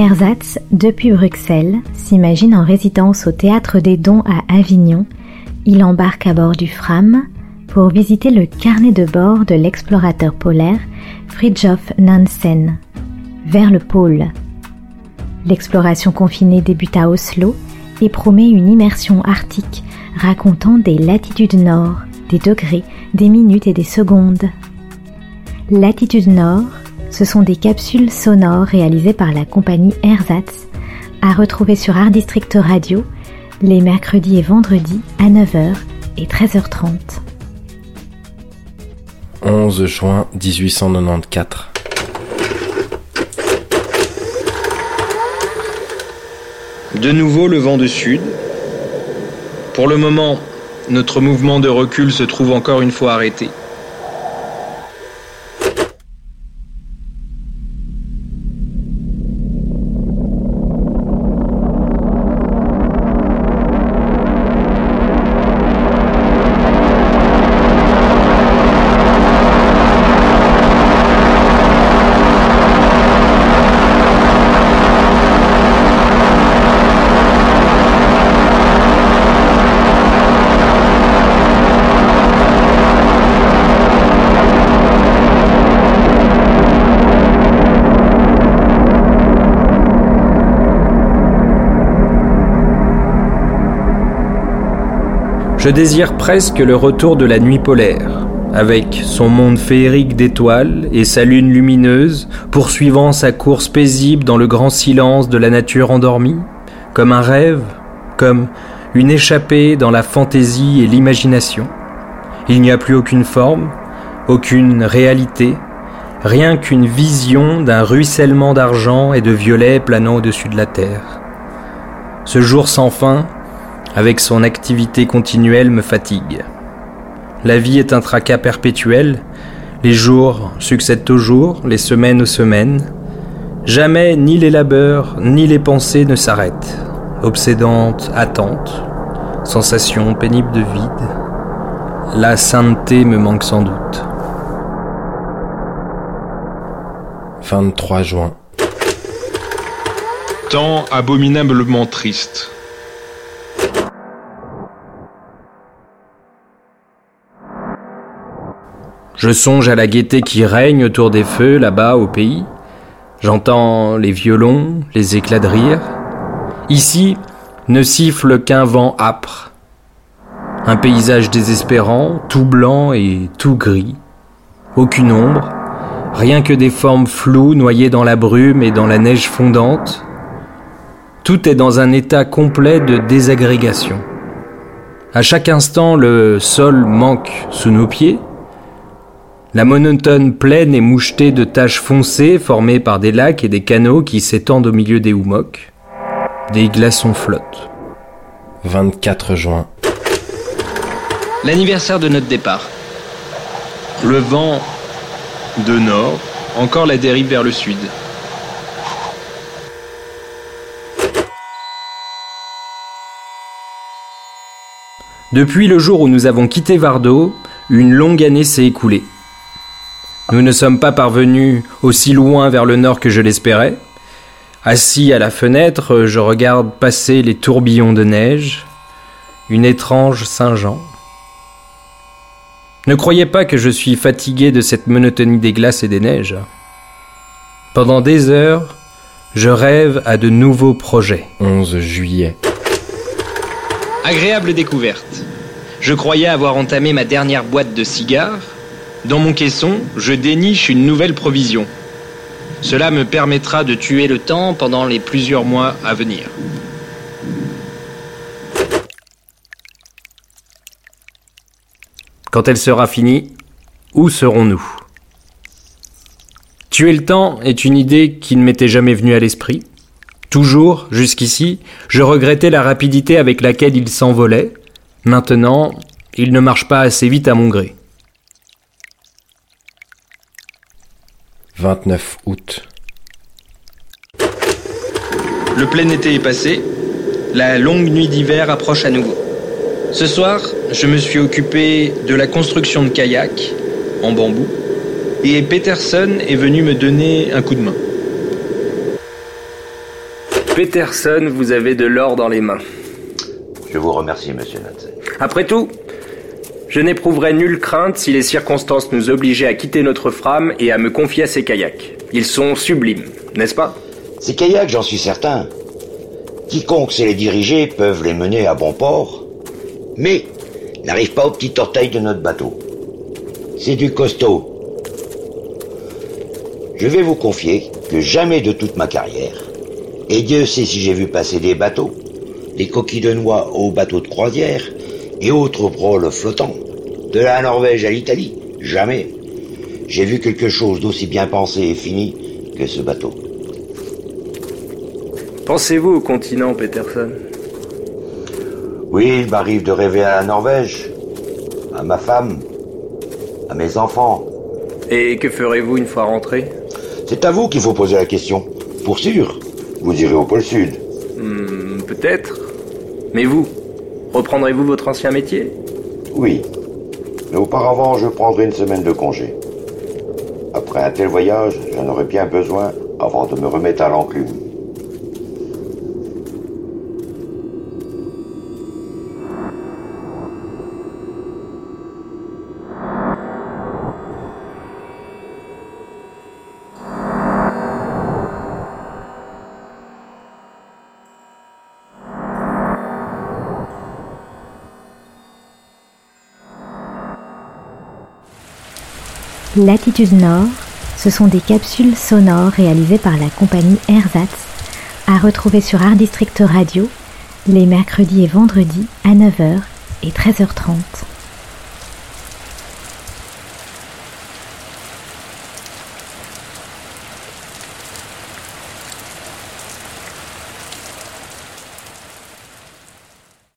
Ersatz, depuis Bruxelles, s'imagine en résidence au Théâtre des Dons à Avignon. Il embarque à bord du Fram pour visiter le carnet de bord de l'explorateur polaire Fridtjof Nansen, vers le pôle. L'exploration confinée débute à Oslo et promet une immersion arctique racontant des latitudes nord, des degrés, des minutes et des secondes. Latitude nord, ce sont des capsules sonores réalisées par la compagnie Ersatz, à retrouver sur Art District Radio les mercredis et vendredis à 9h et 13h30. 11 juin 1894. De nouveau le vent de sud. Pour le moment, notre mouvement de recul se trouve encore une fois arrêté. Je désire presque le retour de la nuit polaire, avec son monde féerique d'étoiles et sa lune lumineuse, poursuivant sa course paisible dans le grand silence de la nature endormie, comme un rêve, comme une échappée dans la fantaisie et l'imagination. Il n'y a plus aucune forme, aucune réalité, rien qu'une vision d'un ruissellement d'argent et de violet planant au-dessus de la terre. Ce jour sans fin, avec son activité continuelle, me fatigue. La vie est un tracas perpétuel, les jours succèdent aux jours, les semaines aux semaines. Jamais ni les labeurs ni les pensées ne s'arrêtent. Obsédante attente, sensation pénible de vide. La sainteté me manque sans doute. 23 juin. Temps abominablement triste. Je songe à la gaieté qui règne autour des feux là-bas au pays. J'entends les violons, les éclats de rire. Ici ne siffle qu'un vent âpre. Un paysage désespérant, tout blanc et tout gris. Aucune ombre, rien que des formes floues noyées dans la brume et dans la neige fondante. Tout est dans un état complet de désagrégation. À chaque instant, le sol manque sous nos pieds la monotone plaine est mouchetée de taches foncées formées par des lacs et des canaux qui s'étendent au milieu des houmocs. Des glaçons flottent. 24 juin. L'anniversaire de notre départ. Le vent de nord, encore la dérive vers le sud. Depuis le jour où nous avons quitté Vardo, une longue année s'est écoulée. Nous ne sommes pas parvenus aussi loin vers le nord que je l'espérais. Assis à la fenêtre, je regarde passer les tourbillons de neige, une étrange Saint-Jean. Ne croyez pas que je suis fatigué de cette monotonie des glaces et des neiges. Pendant des heures, je rêve à de nouveaux projets. 11 juillet. Agréable découverte. Je croyais avoir entamé ma dernière boîte de cigares dans mon caisson, je déniche une nouvelle provision. Cela me permettra de tuer le temps pendant les plusieurs mois à venir. Quand elle sera finie, où serons-nous? Tuer le temps est une idée qui ne m'était jamais venue à l'esprit. Toujours, jusqu'ici, je regrettais la rapidité avec laquelle il s'envolait. Maintenant, il ne marche pas assez vite à mon gré. 29 août. Le plein été est passé, la longue nuit d'hiver approche à nouveau. Ce soir, je me suis occupé de la construction de kayak en bambou et Peterson est venu me donner un coup de main. Peterson, vous avez de l'or dans les mains. Je vous remercie, monsieur Nansen. Après tout, je n'éprouverai nulle crainte si les circonstances nous obligeaient à quitter notre frame et à me confier à ces kayaks. Ils sont sublimes, n'est-ce pas? Ces kayaks, j'en suis certain. Quiconque sait les diriger peuvent les mener à bon port, mais n'arrive pas au petit orteil de notre bateau. C'est du costaud. Je vais vous confier que jamais de toute ma carrière, et Dieu sait si j'ai vu passer des bateaux, des coquilles de noix aux bateaux de croisière et autres proles flottants, de la Norvège à l'Italie, jamais. J'ai vu quelque chose d'aussi bien pensé et fini que ce bateau. Pensez-vous au continent, Peterson? Oui, il m'arrive de rêver à la Norvège, à ma femme, à mes enfants. Et que ferez-vous une fois rentré? C'est à vous qu'il faut poser la question. Pour sûr, vous irez au pôle Sud. Hmm, Peut-être. Mais vous, reprendrez-vous votre ancien métier? Oui. Mais auparavant, je prendrai une semaine de congé. Après un tel voyage, j'en aurai bien besoin avant de me remettre à l'enclume. Latitude Nord, ce sont des capsules sonores réalisées par la compagnie Ersatz, à retrouver sur Art District Radio les mercredis et vendredis à 9h et 13h30.